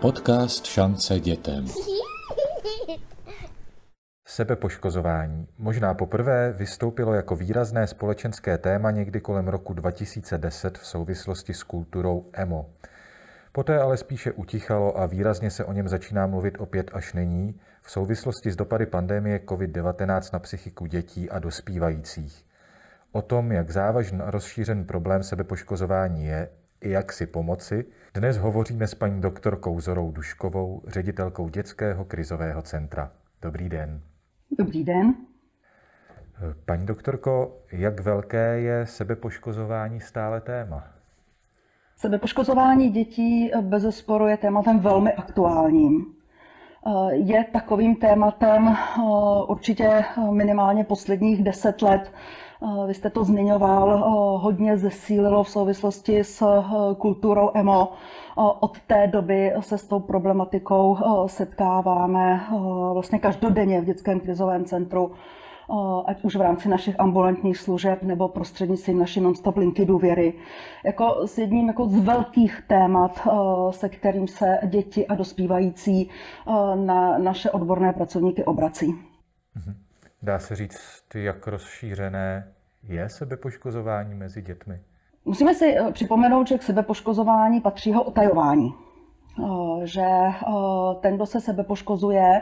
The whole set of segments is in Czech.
Podcast Šance dětem. Sebepoškozování možná poprvé vystoupilo jako výrazné společenské téma někdy kolem roku 2010 v souvislosti s kulturou emo. Poté ale spíše utichalo a výrazně se o něm začíná mluvit opět až nyní v souvislosti s dopady pandemie COVID-19 na psychiku dětí a dospívajících. O tom, jak závažný a rozšířen problém sebepoškozování je i jak si pomoci, dnes hovoříme s paní doktorkou Zorou Duškovou, ředitelkou Dětského krizového centra. Dobrý den. Dobrý den. Paní doktorko, jak velké je sebepoškozování stále téma? Sebepoškozování dětí bez zesporu je tématem velmi aktuálním. Je takovým tématem určitě minimálně posledních deset let. Vy jste to zmiňoval, hodně zesílilo v souvislosti s kulturou emo. Od té doby se s tou problematikou setkáváme vlastně každodenně v dětském krizovém centru ať už v rámci našich ambulantních služeb nebo prostřednictvím naší non-stop linky důvěry. Jako s jedním jako z velkých témat, se kterým se děti a dospívající na naše odborné pracovníky obrací. Mhm. Dá se říct, jak rozšířené je sebepoškozování mezi dětmi? Musíme si eh, připomenout, že k sebepoškozování patří ho utajování. Eh, že eh, ten, kdo se sebepoškozuje,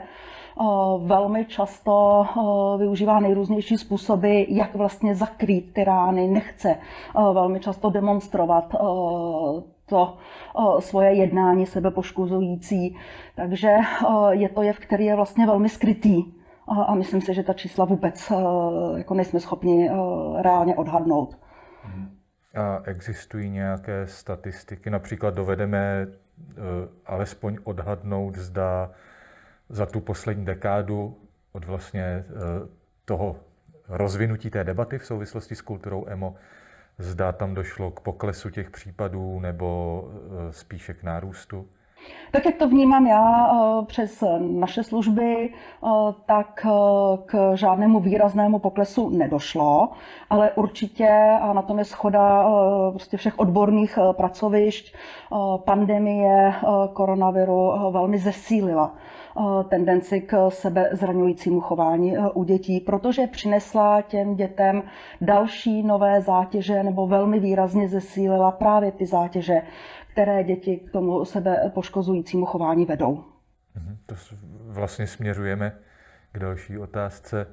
velmi často využívá nejrůznější způsoby, jak vlastně zakrýt ty rány, nechce velmi často demonstrovat to svoje jednání sebepoškozující. Takže je to jev, který je vlastně velmi skrytý a myslím si, že ta čísla vůbec jako nejsme schopni reálně odhadnout. A existují nějaké statistiky, například dovedeme e, alespoň odhadnout, zda za tu poslední dekádu od vlastně toho rozvinutí té debaty v souvislosti s kulturou emo, zda tam došlo k poklesu těch případů nebo spíše k nárůstu? Tak jak to vnímám já eh, přes naše služby, eh, tak eh, k žádnému výraznému poklesu nedošlo, ale určitě, a na tom je schoda prostě všech odborných pracovišť, pandemie koronaviru velmi zesílila tendenci k sebe zraňujícímu chování u dětí, protože přinesla těm dětem další nové zátěže nebo velmi výrazně zesílila právě ty zátěže, které děti k tomu sebe poškozujícímu chování vedou. Mhm, to vlastně směřujeme k další otázce.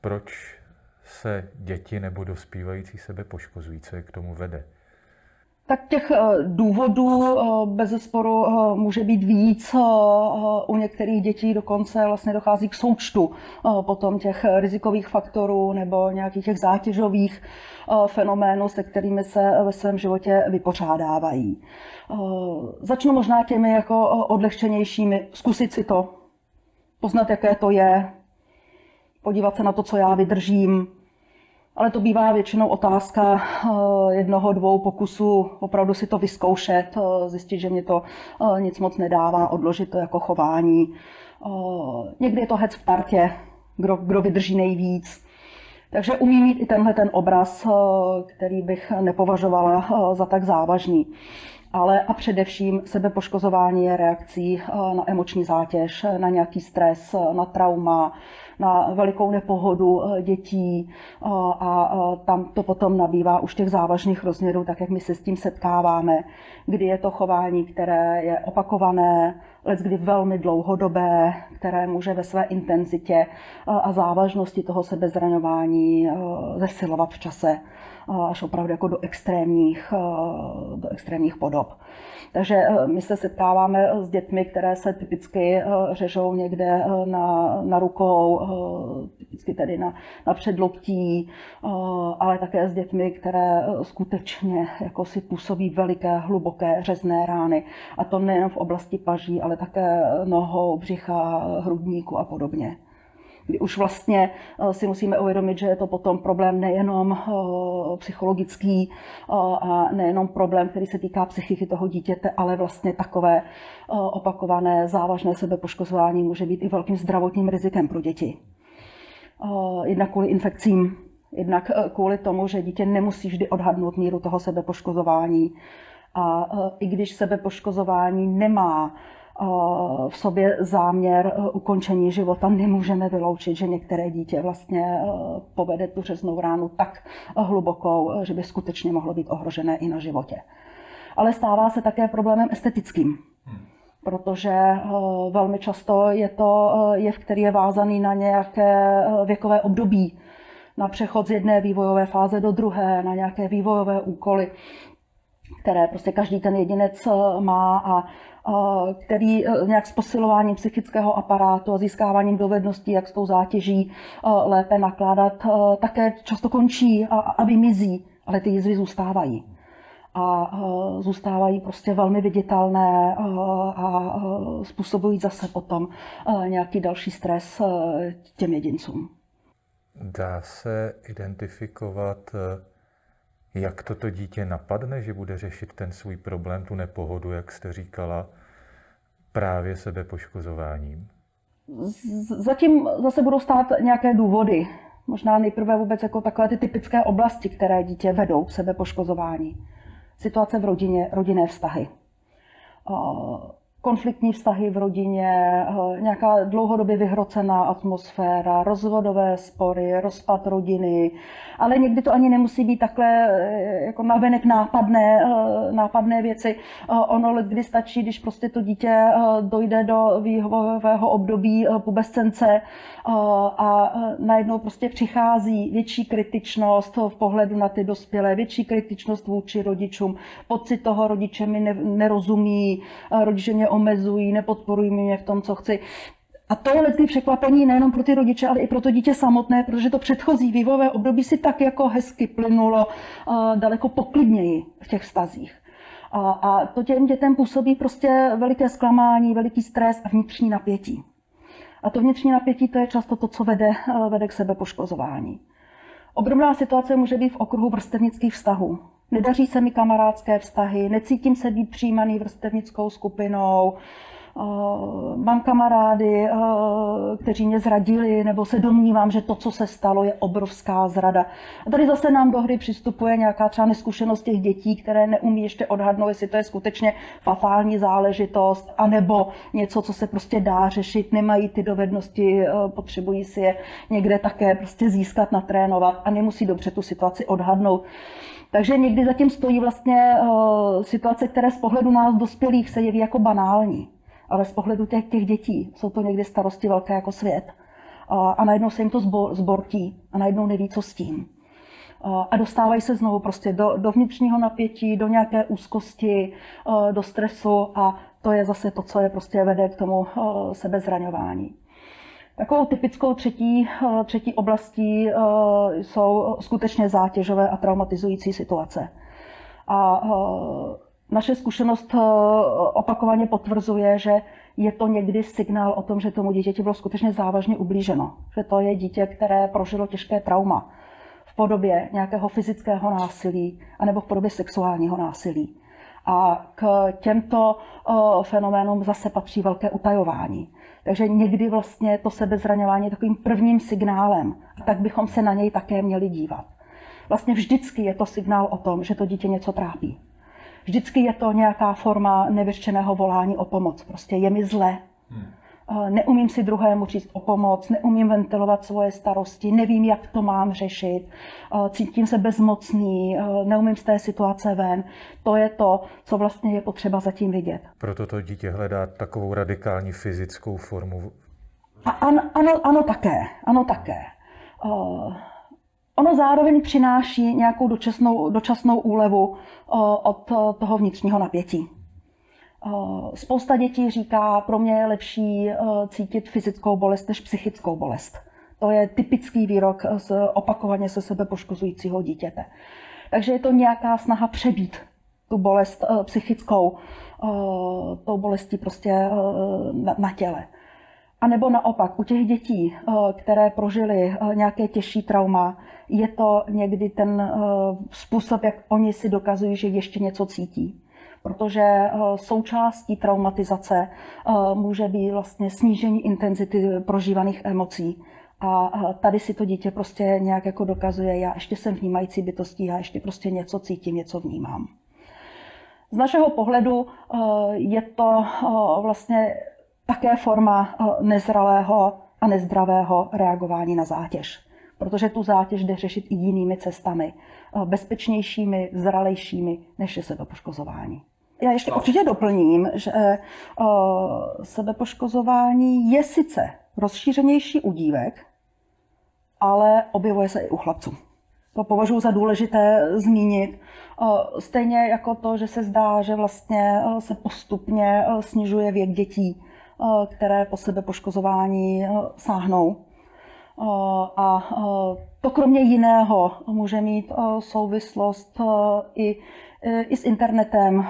Proč se děti nebo dospívající sebe poškozují? Co je k tomu vede? Tak těch eh, důvodů eh, bez sporu eh, může být víc. U některých dětí dokonce vlastně dochází k součtu potom těch rizikových faktorů nebo nějakých těch zátěžových fenoménů, se kterými se ve svém životě vypořádávají. Začnu možná těmi jako odlehčenějšími. Zkusit si to, poznat, jaké to je, podívat se na to, co já vydržím, ale to bývá většinou otázka eh, jednoho, dvou pokusů opravdu si to vyzkoušet, eh, zjistit, že mě to eh, nic moc nedává, odložit to jako chování. Někdy je to hec v partě, kdo, kdo vydrží nejvíc. Takže umí mít i tenhle ten obraz, který bych nepovažovala za tak závažný. Ale a především sebepoškozování je reakcí na emoční zátěž, na nějaký stres, na trauma, na velikou nepohodu eh, dětí eh, a tam to potom nabývá už těch závažných rozměrů, tak jak my se s tím setkáváme, kdy je to chování, které je opakované, kdy velmi dlouhodobé, které může ve své intenzitě a závažnosti toho sebezraňování zesilovat v čase až opravdu jako do extrémních, do extrémních podob. Takže my se setkáváme s dětmi, které se typicky řežou někde na, na rukou, typicky tedy na, na předloktí, ale také s dětmi, které skutečně jako si působí veliké, hluboké řezné rány. A to nejen v oblasti paží, ale také nohou, břicha, hrudníku a podobně kdy už vlastně eh, si musíme uvědomit, že je to potom problém nejenom eh, psychologický eh, a nejenom problém, který se týká psychiky toho dítěte, ale vlastně takové opakované závažné sebepoškozování může být i velkým zdravotním rizikem pro děti. Jednak kvůli infekcím, jednak kvůli tomu, že dítě nemusí vždy odhadnout míru toho sebepoškozování A i když sebepoškozování nemá v sobě záměr ukončení života, nemůžeme vyloučit, že některé dítě vlastně povede tu řeznou ránu tak hlubokou, že by skutečně mohlo být ohrožené i na životě. Ale stává se také problémem estetickým protože eh, velmi často je to jev, který je vázaný na nějaké věkové období, na přechod z jedné vývojové fáze do druhé, na nějaké vývojové úkoly, které prostě každý ten jedinec má a který nějak s posilováním psychického aparátu a získáváním dovedností, jak s tou zátěží lépe nakládat, také často končí a, a vymizí, ale ty jizvy zůstávají a e, zůstávají prostě velmi viditelné e, a e, způsobují zase potom nějaký další stres těm jedincům. Dá se identifikovat, jak toto dítě napadne, že bude řešit ten svůj problém, tu nepohodu, jak jste říkala, právě sebepoškozováním? Zatím zase budou stát nějaké důvody. Možná nejprve vůbec jako takové ty typické oblasti, které dítě vedou k sebepoškozování situace v rodině, rodinné vztahy konfliktní vztahy v rodině, eh, nějaká dlouhodobě vyhrocená atmosféra, rozvodové spory, rozpad rodiny, ale někdy to ani nemusí být takhle eh, jako navenek nápadné, eh, nápadné věci. Ono kdy stačí, když prostě to dítě dojde do výhovového období pubescence a najednou prostě přichází větší kritičnost v pohledu na ty dospělé, větší kritičnost vůči rodičům, pocit toho rodiče mi nerozumí, rodiče mě omezují, nepodporují mě v tom, co chci. A to je ty překvapení nejenom pro ty rodiče, ale i pro to dítě samotné, protože to předchozí vývojové období si tak jako hezky plynulo uh, daleko poklidněji v těch stazích. A, a to těm dětem působí prostě veliké zklamání, veliký stres a vnitřní napětí. A to vnitřní napětí to je často to, co vede, uh, vede k sebepoškozování. Obdobná situace může být v okruhu vrstevnických vztahů. Nedaří se mi kamarádské vztahy, necítím se být přijímaný vrstevnickou skupinou, Uh, mám kamarády, uh, kteří mě zradili, nebo se domnívám, že to, co se stalo, je obrovská zrada. A tady zase nám do hry přistupuje nějaká třeba neskušenost těch dětí, které neumí ještě odhadnout, jestli to je skutečně fatální záležitost, anebo něco, co se prostě dá řešit, nemají ty dovednosti, uh, potřebují si je někde také prostě získat, natrénovat a nemusí dobře tu situaci odhadnout. Takže někdy zatím stojí vlastně uh, situace, které z pohledu nás dospělých se jeví jako banální, ale z pohledu těch, těch dětí jsou to někdy starosti velké jako svět. Uh, a najednou se jim to zbor, zbortí a najednou neví, co s tím. Uh, a dostávají se znovu prostě do, do vnitřního napětí, do nějaké úzkosti, uh, do stresu a to je zase to, co je prostě vede k tomu uh, sebezraňování. Takovou typickou třetí, eh, třetí oblastí eh, jsou skutečně zátěžové a traumatizující situace. A eh, naše zkušenost opakovaně potvrzuje, že je to někdy signál o tom, že tomu dítěti bylo skutečně závažně ublíženo. Že to je dítě, které prožilo těžké trauma v podobě nějakého fyzického násilí anebo v podobě sexuálního násilí. A k těmto fenoménům zase patří velké utajování. Takže někdy vlastně to sebezraňování je takovým prvním signálem. A tak bychom se na něj také měli dívat. Vlastně vždycky je to signál o tom, že to dítě něco trápí. Vždycky je to nějaká forma nevyřčeného volání o pomoc. Prostě je mi zle. Hmm. Eh, neumím si druhému říct o pomoc, neumím ventilovat svoje starosti, nevím, jak to mám řešit, eh, cítím se bezmocný, eh, neumím z té situace ven. To je to, co vlastně je potřeba zatím vidět. Proto to dítě hledá takovou radikální fyzickou formu. A ano, ano, ano také, ano také. Ono zároveň přináší nějakou dočasnou, dočasnou úlevu od toho vnitřního napětí. Eh, spousta dětí říká, pro mě je lepší eh, cítit fyzickou bolest než psychickou bolest. To je typický výrok z opakovaně se sebe poškozujícího dítěte. Takže je to nějaká snaha přebít tu bolest eh, psychickou, tou bolestí prostě na těle. A nebo naopak, u těch dětí, které prožily nějaké těžší trauma, je to někdy ten způsob, jak oni si dokazují, že ještě něco cítí protože eh, součástí traumatizace eh, může být vlastně snížení intenzity prožívaných emocí. A eh, tady si to dítě prostě nějak jako dokazuje, já ještě jsem vnímající bytostí, já ještě prostě něco cítím, něco vnímám. Z našeho pohledu je to vlastně také forma nezralého a nezdravého reagování na zátěž. Protože tu zátěž jde řešit i jinými cestami, bezpečnějšími, zralejšími, než je sebepoškozování. Já ještě no. určitě doplním, že sebepoškozování je sice rozšířenější u dívek, ale objevuje se i u chlapců. To považuji za důležité zmínit. Stejně jako to, že se zdá, že vlastně se postupně snižuje věk dětí, které po sebe poškozování sáhnou. A to kromě jiného může mít souvislost i, i s internetem,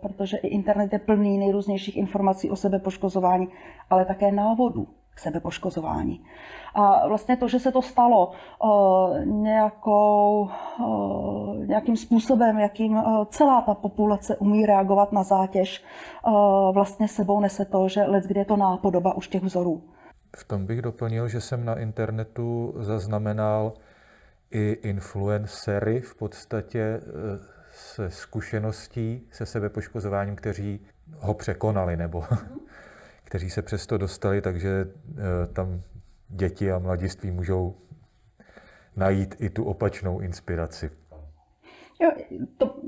protože i internet je plný nejrůznějších informací o sebepoškozování, ale také návodů k sebepoškozování. A vlastně to, že se to stalo nějakou, nějakým způsobem, jakým celá ta populace umí reagovat na zátěž, vlastně sebou nese to, že let, kde je to nápodoba už těch vzorů. V tom bych doplnil, že jsem na internetu zaznamenal i influencery v podstatě e, se zkušeností se sebepoškozováním, kteří ho překonali nebo kteří se přesto dostali, takže e, tam děti a mladiství můžou najít i tu opačnou inspiraci. Jo, to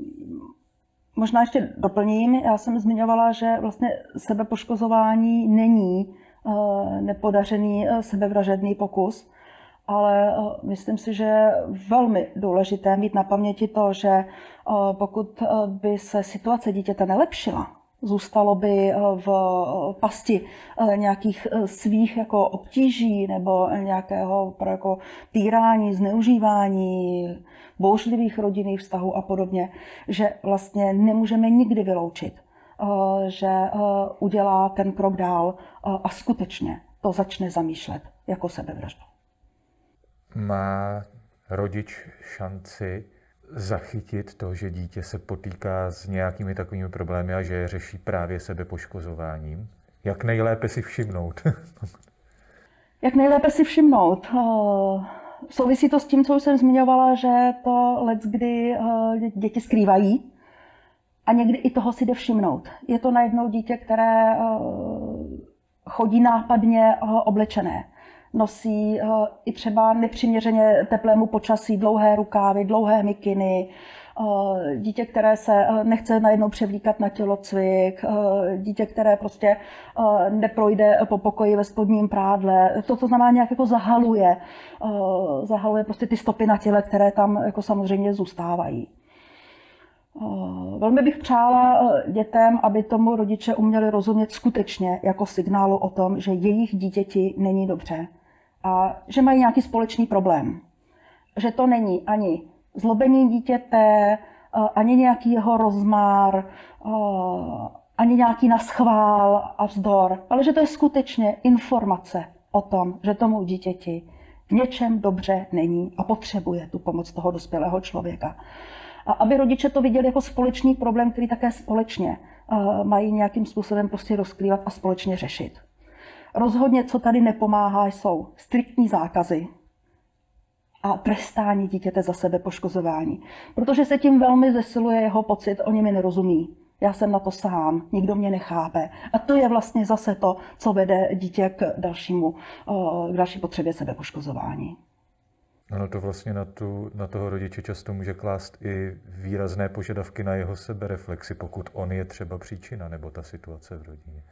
možná ještě doplním. Já jsem zmiňovala, že vlastně sebepoškozování není Eh, nepodařený eh, sebevražedný pokus, ale eh, myslím si, že je velmi důležité mít na paměti to, že pokud by se situace dítěte nelepšila, zůstalo by v pasti nějakých svých jako obtíží nebo nějakého jako týrání, zneužívání, bouřlivých rodinných vztahů a podobně, že vlastně nemůžeme nikdy vyloučit, Eh, že eh, udělá ten krok dál eh, a skutečně to začne zamýšlet jako sebevraždu. Má rodič šanci zachytit to, že dítě se potýká s nějakými takovými problémy a že je řeší právě sebepoškozováním? Jak nejlépe si všimnout? Jak nejlépe si všimnout? Souvisí to s tím, co už jsem zmiňovala, že to let, kdy děti skrývají, a někdy i toho si jde všimnout. Je to najednou dítě, které eh, chodí nápadně eh, oblečené. Nosí eh, i třeba nepřiměřeně teplému počasí dlouhé rukávy, dlouhé mikiny, dítě, které se nechce najednou převlíkat na tělocvik, dítě, které prostě neprojde po pokoji ve spodním prádle. To, to znamená, nějak jako zahaluje, zahaluje prostě ty stopy na těle, které tam jako samozřejmě zůstávají. Eh, velmi bych přála eh, dětem, aby tomu rodiče uměli rozumět skutečně jako signálu o tom, že jejich dítěti není dobře a že mají nějaký společný problém. Že to není ani zlobení dítěte, ani nějaký jeho rozmár, ani nějaký naschvál a vzdor, ale že to je skutečně informace o tom, že tomu dítěti v něčem dobře není a potřebuje tu pomoc toho dospělého člověka a aby rodiče to viděli jako společný problém, který také společně mají nějakým způsobem prostě rozkrývat a společně řešit. Rozhodně, co tady nepomáhá, jsou striktní zákazy a trestání dítěte za sebe poškozování. Protože se tím velmi zesiluje jeho pocit, oni mi nerozumí. Já jsem na to sám, nikdo mě nechápe. A to je vlastně zase to, co vede dítě k, dalšímu, eh, k další potřebě sebepoškozování. Ono to vlastně na, tu, na toho rodiče často může klást i výrazné požadavky na jeho sebereflexi, pokud on je třeba příčina nebo ta situace v rodině.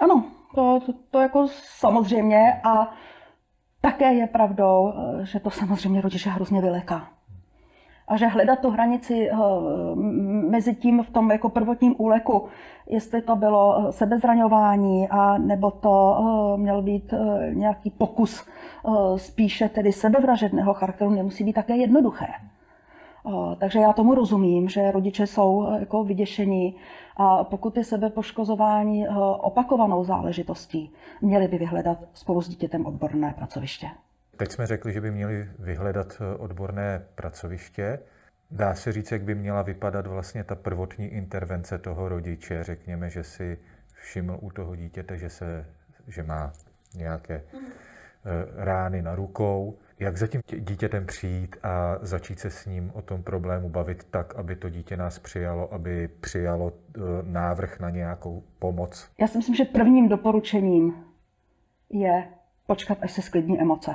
Ano, to, to, to jako samozřejmě a také je pravdou, že to samozřejmě rodiče hrozně vyleká. A že hledat tu hranici eh, mezi tím v tom jako prvotním úleku, jestli to bylo sebezraňování, a nebo to eh, měl být eh, nějaký pokus spíše tedy sebevražedného charakteru, nemusí být také jednoduché. Takže já tomu rozumím, že rodiče jsou jako vyděšení a pokud je sebepoškozování opakovanou záležitostí, měli by vyhledat spolu s dítětem odborné pracoviště. Teď jsme řekli, že by měli vyhledat eh, odborné pracoviště. Dá se říct, jak by měla vypadat vlastně ta prvotní intervence toho rodiče. Řekněme, že si všiml u toho dítěte, že, se, že má nějaké eh, rány na rukou. Jak za tím dítětem přijít a začít se s ním o tom problému bavit tak, aby to dítě nás přijalo, aby přijalo eh, návrh na nějakou pomoc? Já si myslím, že prvním doporučením je počkat, až se sklidní emoce.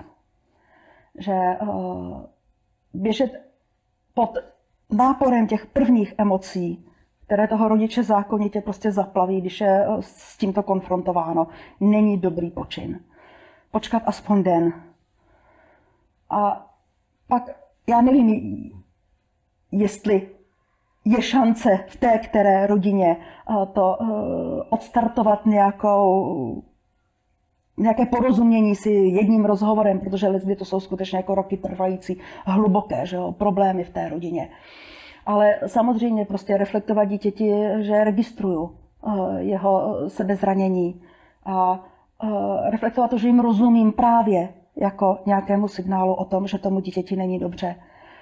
Že uh, běžet pod náporem těch prvních emocí, které toho rodiče zákonitě prostě zaplaví, když je eh, s tímto konfrontováno, není dobrý počin. Počkat aspoň den. A pak, já nevím, jestli je šance v té které rodině eh, to odstartovat nějakou nějaké porozumění si jedním rozhovorem, protože lidé to jsou skutečně jako roky trvající hluboké že jo, problémy v té rodině. Ale samozřejmě prostě reflektovat dítěti, že registruju eh, jeho sebezranění a eh, reflektovat to, že jim rozumím právě jako nějakému signálu o tom, že tomu dítěti není dobře.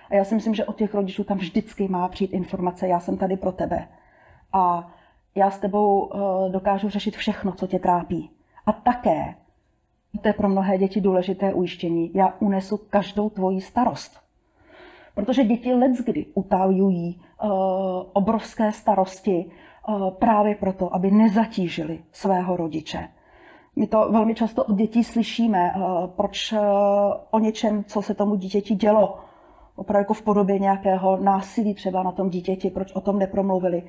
A já si myslím, že od těch rodičů tam vždycky má přijít informace, já jsem tady pro tebe. A já s tebou eh, dokážu řešit všechno, co tě trápí. A také to je pro mnohé děti důležité ujištění. Já unesu každou tvoji starost. Protože děti leckdy utajují uh, obrovské starosti uh, právě proto, aby nezatížili svého rodiče. My to velmi často od dětí slyšíme, uh, proč uh, o něčem, co se tomu dítěti dělo, opravdu jako v podobě nějakého násilí třeba na tom dítěti, proč o tom nepromluvili.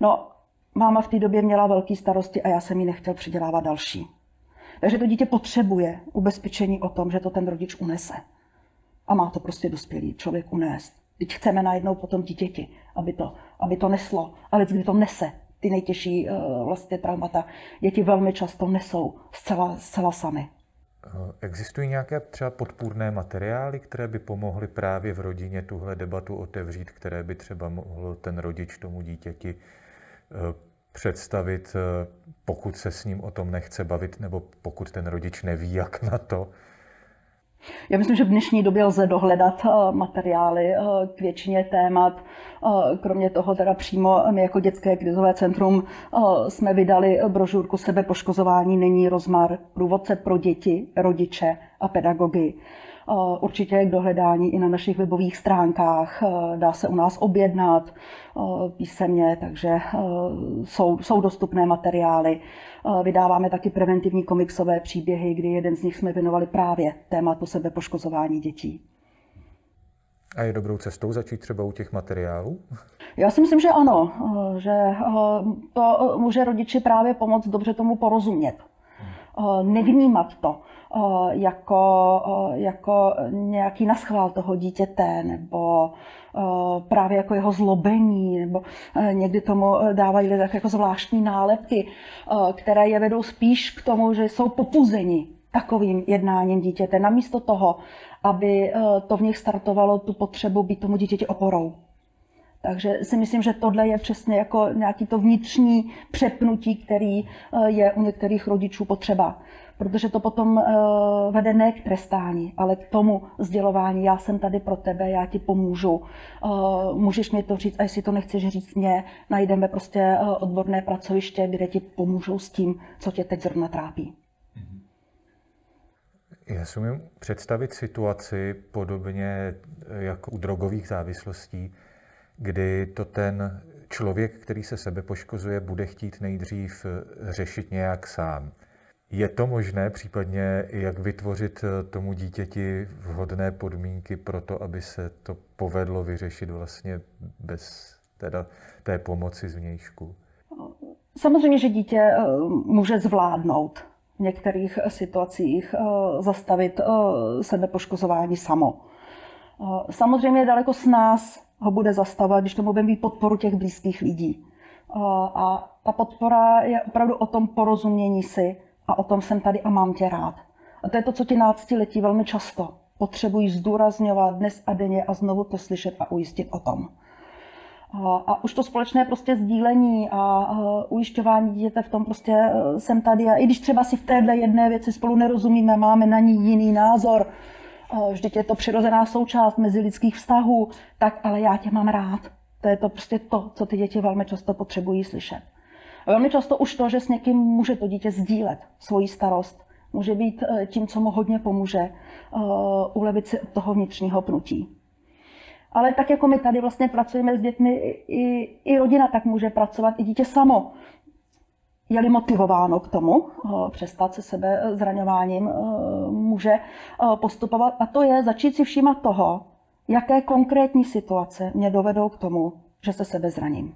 No, máma v té době měla velké starosti a já jsem jí nechtěl přidělávat další. Takže to dítě potřebuje ubezpečení o tom, že to ten rodič unese. A má to prostě dospělý člověk unést. Teď chceme najednou potom dítěti, aby to, aby to neslo. Ale kdy to nese, ty nejtěžší uh, vlastně traumata, děti velmi často nesou zcela, zcela sami. Eh, existují nějaké třeba podpůrné materiály, které by pomohly právě v rodině tuhle debatu otevřít, které by třeba mohl ten rodič tomu dítěti eh, představit, eh, pokud se s ním o tom nechce bavit, nebo pokud ten rodič neví, jak na to? Já myslím, že v dnešní době lze dohledat eh, materiály eh, k většině témat. Kromě toho teda přímo my jako dětské krizové centrum jsme vydali brožurku Sebepoškozování není rozmar, průvodce pro děti, rodiče a pedagogy. Určitě je k dohledání i na našich webových stránkách. Dá se u nás objednat písemně, takže jsou, jsou dostupné materiály. Vydáváme taky preventivní komiksové příběhy, kdy jeden z nich jsme věnovali právě tématu sebepoškozování dětí. A je dobrou cestou začít třeba u těch materiálů? Já si myslím, že ano, že to může rodiči právě pomoct dobře tomu porozumět. Nevnímat to jako, jako nějaký naschvál toho dítěte nebo právě jako jeho zlobení, nebo někdy tomu dávají lidé jako zvláštní nálepky, které je vedou spíš k tomu, že jsou popuzeni takovým jednáním dítěte, namísto toho, aby to v nich startovalo tu potřebu být tomu dítěti oporou. Takže si myslím, že tohle je přesně jako nějaký to vnitřní přepnutí, který je u některých rodičů potřeba. Protože to potom eh, vede ne k trestání, ale k tomu sdělování, já jsem tady pro tebe, já ti pomůžu, eh, můžeš mi to říct a jestli to nechceš říct mě, najdeme prostě eh, odborné pracoviště, kde ti pomůžou s tím, co tě teď zrovna trápí. Já si umím představit situaci podobně jako u drogových závislostí, kdy to ten člověk, který se sebe poškozuje, bude chtít nejdřív řešit nějak sám. Je to možné, případně jak vytvořit eh, tomu dítěti vhodné podmínky pro to, aby se to povedlo vyřešit vlastně bez teda té pomoci zvnějšku? Samozřejmě, že dítě eh, může zvládnout v některých situacích eh, zastavit sebepoškozování samo. Samozřejmě daleko s nás ho bude zastavovat, když tomu budeme mít podporu těch blízkých lidí. A ta podpora je opravdu o tom porozumění si, a o tom jsem tady a mám tě rád. A to je to, co ti náctiletí velmi často potřebují zdůrazňovat dnes a denně a znovu to slyšet a ujistit o tom. A už to společné prostě sdílení a ujišťování dítěte v tom prostě e, jsem tady. A i když třeba si v téhle jedné věci spolu nerozumíme, máme na ní jiný názor, vždyť je to přirozená součást mezi lidských vztahů, tak ale já tě mám rád. To je to prostě to, co ty děti velmi často potřebují slyšet. A velmi často už to, že s někým může to dítě sdílet svoji starost, Může být tím, co mu hodně pomůže ulevit si od toho vnitřního pnutí. Ale tak jako my tady vlastně pracujeme s dětmi, i, i rodina tak může pracovat, i dítě samo. Je-li motivováno k tomu, přestat se sebe zraňováním, může postupovat. A to je začít si všímat toho, jaké konkrétní situace mě dovedou k tomu, že se sebe zraním.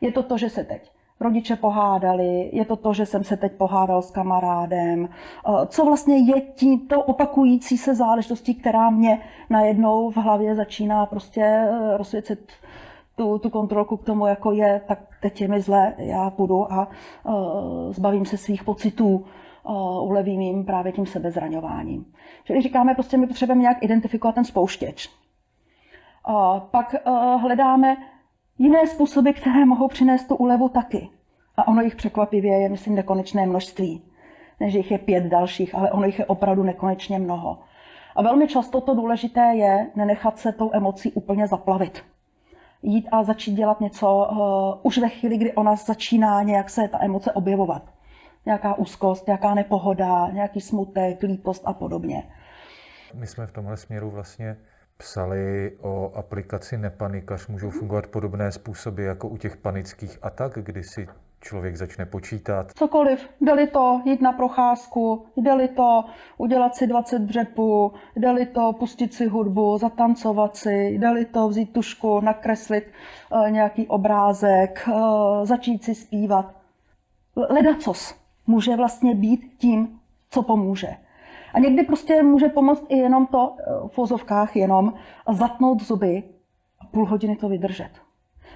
Je to to, že se teď rodiče pohádali, je to to, že jsem se teď pohádal s kamarádem, eh, co vlastně je tímto opakující se záležitostí, která mě najednou v hlavě začíná prostě eh, rozsvěcet tu, tu kontrolku k tomu, jako je, tak teď je mi zle, já půjdu a uh, zbavím se svých pocitů, uh, ulevím jim právě tím sebezraňováním. Čili říkáme, prostě my potřebujeme nějak identifikovat ten spouštěč. Uh, pak uh, hledáme jiné způsoby, které mohou přinést tu úlevu taky. A ono jich překvapivě je, myslím, nekonečné množství. Než jich je pět dalších, ale ono jich je opravdu nekonečně mnoho. A velmi často to důležité je nenechat se tou emocí úplně zaplavit. Jít a začít dělat něco uh, už ve chvíli, kdy ona začíná nějak se ta emoce objevovat. Nějaká úzkost, nějaká nepohoda, nějaký smutek, lítost a podobně. My jsme v tomhle směru vlastně psali o aplikaci Nepanikař. Můžou fungovat podobné způsoby jako u těch panických atak, kdy si člověk začne počítat. Cokoliv. Jde-li to jít na procházku, jde-li to udělat si 20 dřepů, jde-li to pustit si hudbu, zatancovat si, jde-li to vzít tušku, nakreslit uh, nějaký obrázek, uh, začít si zpívat. Ledacos může vlastně být tím, co pomůže. A někdy prostě může pomoct i jenom to, eh, v vozovkách jenom, zatnout zuby a půl hodiny to vydržet.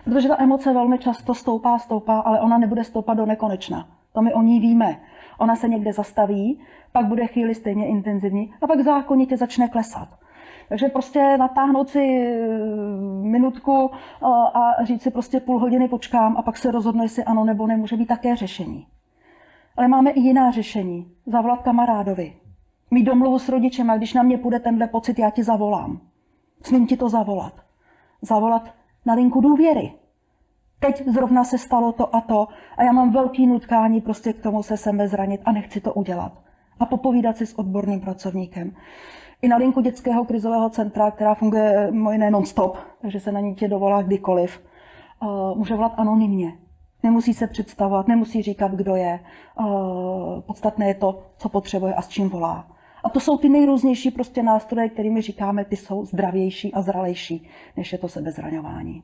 Protože ta emoce velmi často stoupá, stoupá, ale ona nebude stoupat do nekonečna. To my o ní víme. Ona se někde zastaví, pak bude chvíli stejně intenzivní a pak zákonitě začne klesat. Takže prostě natáhnout si eh, minutku eh, a říct si prostě půl hodiny počkám a pak se rozhodnu, jestli ano nebo ne, může být také řešení. Ale máme i jiná řešení. Zavolat kamarádovi, mít domluvu s rodičem a když na mě půjde tenhle pocit, já ti zavolám. Smím ti to zavolat. Zavolat na linku důvěry. Teď zrovna se stalo to a to a já mám velký nutkání prostě k tomu se sebe zranit a nechci to udělat. A popovídat si s odborným pracovníkem. I na linku dětského krizového centra, která funguje moje jiné non-stop, takže se na ní tě dovolá kdykoliv, uh, může volat anonymně. Nemusí se představovat, nemusí říkat, kdo je. Uh, podstatné je to, co potřebuje a s čím volá. A to jsou ty nejrůznější prostě nástroje, kterými říkáme, ty jsou zdravější a zralejší, než je to sebezraňování.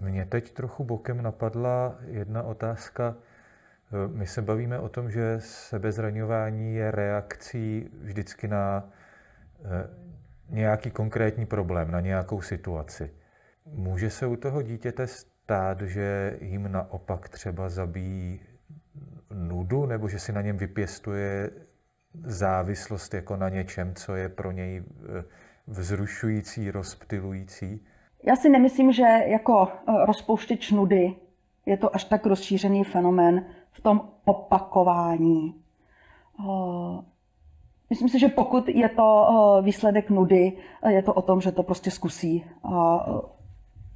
Mě teď trochu bokem napadla jedna otázka. My se bavíme o tom, že sebezraňování je reakcí vždycky na eh, nějaký konkrétní problém, na nějakou situaci. Může se u toho dítěte stát, že jim naopak třeba zabíjí nudu, nebo že si na něm vypěstuje závislost jako na něčem, co je pro něj eh, vzrušující, rozptilující? Já si nemyslím, že jako eh, rozpouštěč nudy je to až tak rozšířený fenomén v tom opakování. Eh, myslím si, že pokud je to výsledek nudy, je to o tom, že to prostě zkusí a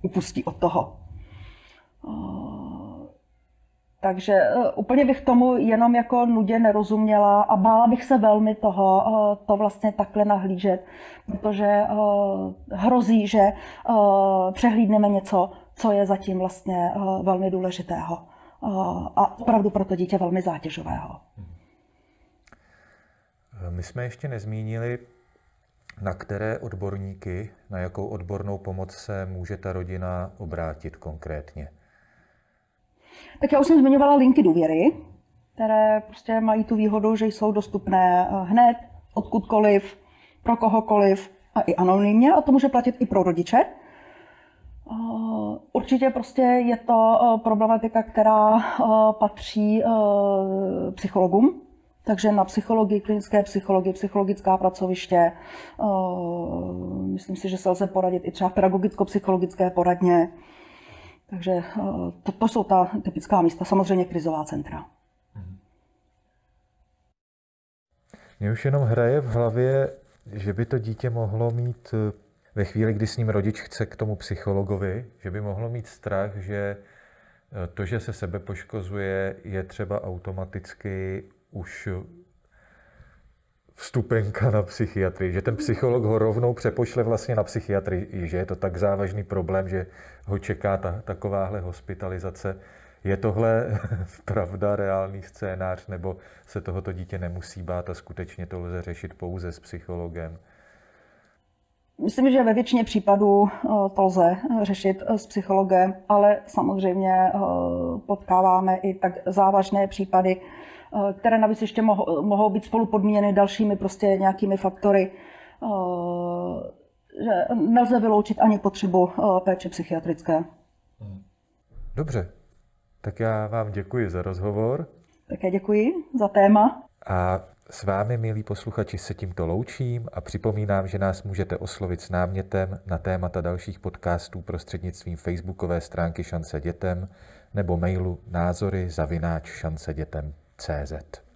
upustí od toho. Takže eh, úplně bych tomu jenom jako nudě nerozuměla a bála bych se velmi toho, eh, to vlastně takhle nahlížet, protože eh, hrozí, že přehlídneme něco, co je zatím vlastně velmi důležitého a opravdu pro to dítě velmi zátěžového. My jsme ještě nezmínili, na které odborníky, na jakou odbornou pomoc se může ta rodina obrátit konkrétně. Tak já už jsem zmiňovala linky důvěry, které prostě mají tu výhodu, že jsou dostupné eh, hned, odkudkoliv, pro kohokoliv a i anonymně a to může platit i pro rodiče. Eh, určitě prostě je to eh, problematika, která patří psychologům, takže na psychologii, klinické psychologii, psychologická pracoviště. Myslím si, že se lze poradit i třeba pedagogicko-psychologické poradně. Takže eh, to, to jsou ta typická místa, samozřejmě krizová centra. Mně už jenom hraje v hlavě, že by to dítě mohlo mít eh, ve chvíli, kdy s ním rodič chce k tomu psychologovi, že by mohlo mít strach, že eh, to, že se sebe poškozuje, je třeba automaticky už vstupenka na psychiatrii, že ten psycholog ho rovnou přepošle vlastně na psychiatrii, že je to tak závažný problém, že ho čeká ta, takováhle hospitalizace. Je tohle pravda, reálný scénář, nebo se tohoto dítě nemusí bát a skutečně to lze řešit pouze s psychologem? Myslím, že ve většině případů eh, to lze řešit s psychologem, ale samozřejmě eh, potkáváme i tak závažné případy, eh, které navíc ještě mohou být spolu podmíněny dalšími prostě nějakými faktory, že nelze vyloučit ani potřebu péče psychiatrické. Dobře, tak já vám děkuji za rozhovor. Také děkuji za téma. A s vámi, milí posluchači, se tímto loučím a připomínám, že nás můžete oslovit s námětem na témata dalších podcastů prostřednictvím facebookové stránky Šance dětem nebo mailu názory zavináč szerzett.